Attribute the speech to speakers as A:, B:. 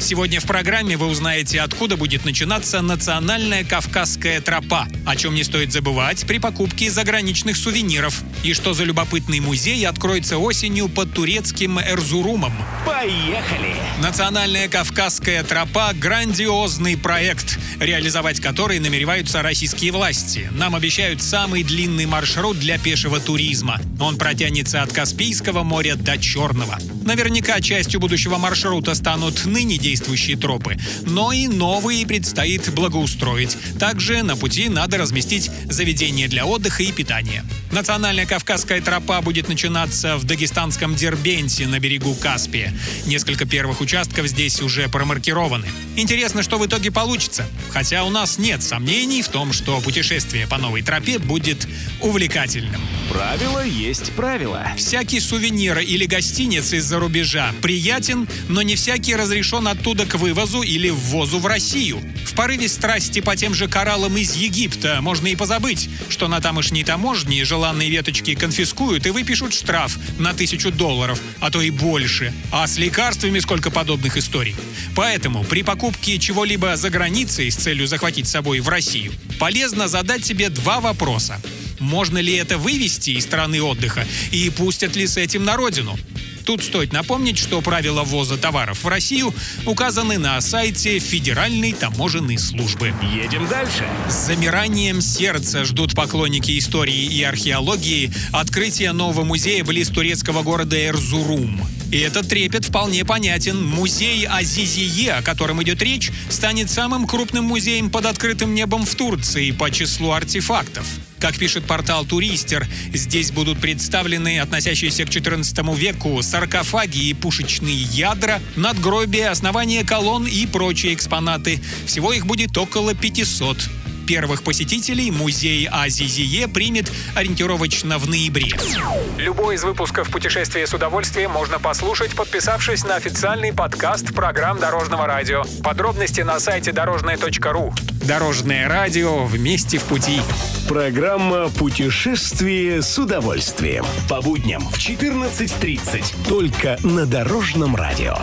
A: Сегодня в программе вы узнаете, откуда будет начинаться национальная кавказская тропа, о чем не стоит забывать при покупке заграничных сувениров, и что за любопытный музей откроется осенью под турецким Эрзурумом.
B: Поехали!
A: Национальная кавказская тропа – грандиозный проект, реализовать который намереваются российские власти. Нам обещают самый длинный маршрут для пешего туризма. Он протянется от Каспийского моря до Черного. Наверняка частью будущего маршрута станут ныне действующие тропы, но и новые предстоит благоустроить. Также на пути надо разместить заведения для отдыха и питания. Национальная Кавказская тропа будет начинаться в дагестанском Дербенте на берегу Каспия. Несколько первых участков здесь уже промаркированы. Интересно, что в итоге получится. Хотя у нас нет сомнений в том, что путешествие по новой тропе будет увлекательным.
B: Правило есть правило.
A: Всякий сувенир или гостиниц из-за рубежа приятен, но не всякий разрешен оттуда к вывозу или ввозу в Россию. В порыве страсти по тем же кораллам из Египта можно и позабыть, что на тамошней таможне желанные веточки конфискуют и выпишут штраф на тысячу долларов, а то и больше. А с лекарствами сколько подобных историй. Поэтому при покупке чего-либо за границей с целью захватить с собой в Россию, полезно задать себе два вопроса. Можно ли это вывести из страны отдыха и пустят ли с этим на родину? Тут стоит напомнить, что правила ввоза товаров в Россию указаны на сайте Федеральной таможенной службы.
B: Едем дальше.
A: С замиранием сердца ждут поклонники истории и археологии открытия нового музея близ турецкого города Эрзурум. И этот трепет вполне понятен. Музей Азизие, о котором идет речь, станет самым крупным музеем под открытым небом в Турции по числу артефактов. Как пишет портал Туристер, здесь будут представлены относящиеся к XIV веку саркофаги и пушечные ядра, надгробия, основания колонн и прочие экспонаты. Всего их будет около 500 первых посетителей музей Азизие примет ориентировочно в ноябре. Любой из выпусков «Путешествие с удовольствием» можно послушать, подписавшись на официальный подкаст программ Дорожного радио. Подробности на сайте дорожное.ру. Дорожное радио вместе в пути.
B: Программа «Путешествие с удовольствием». По будням в 14.30. Только на Дорожном радио.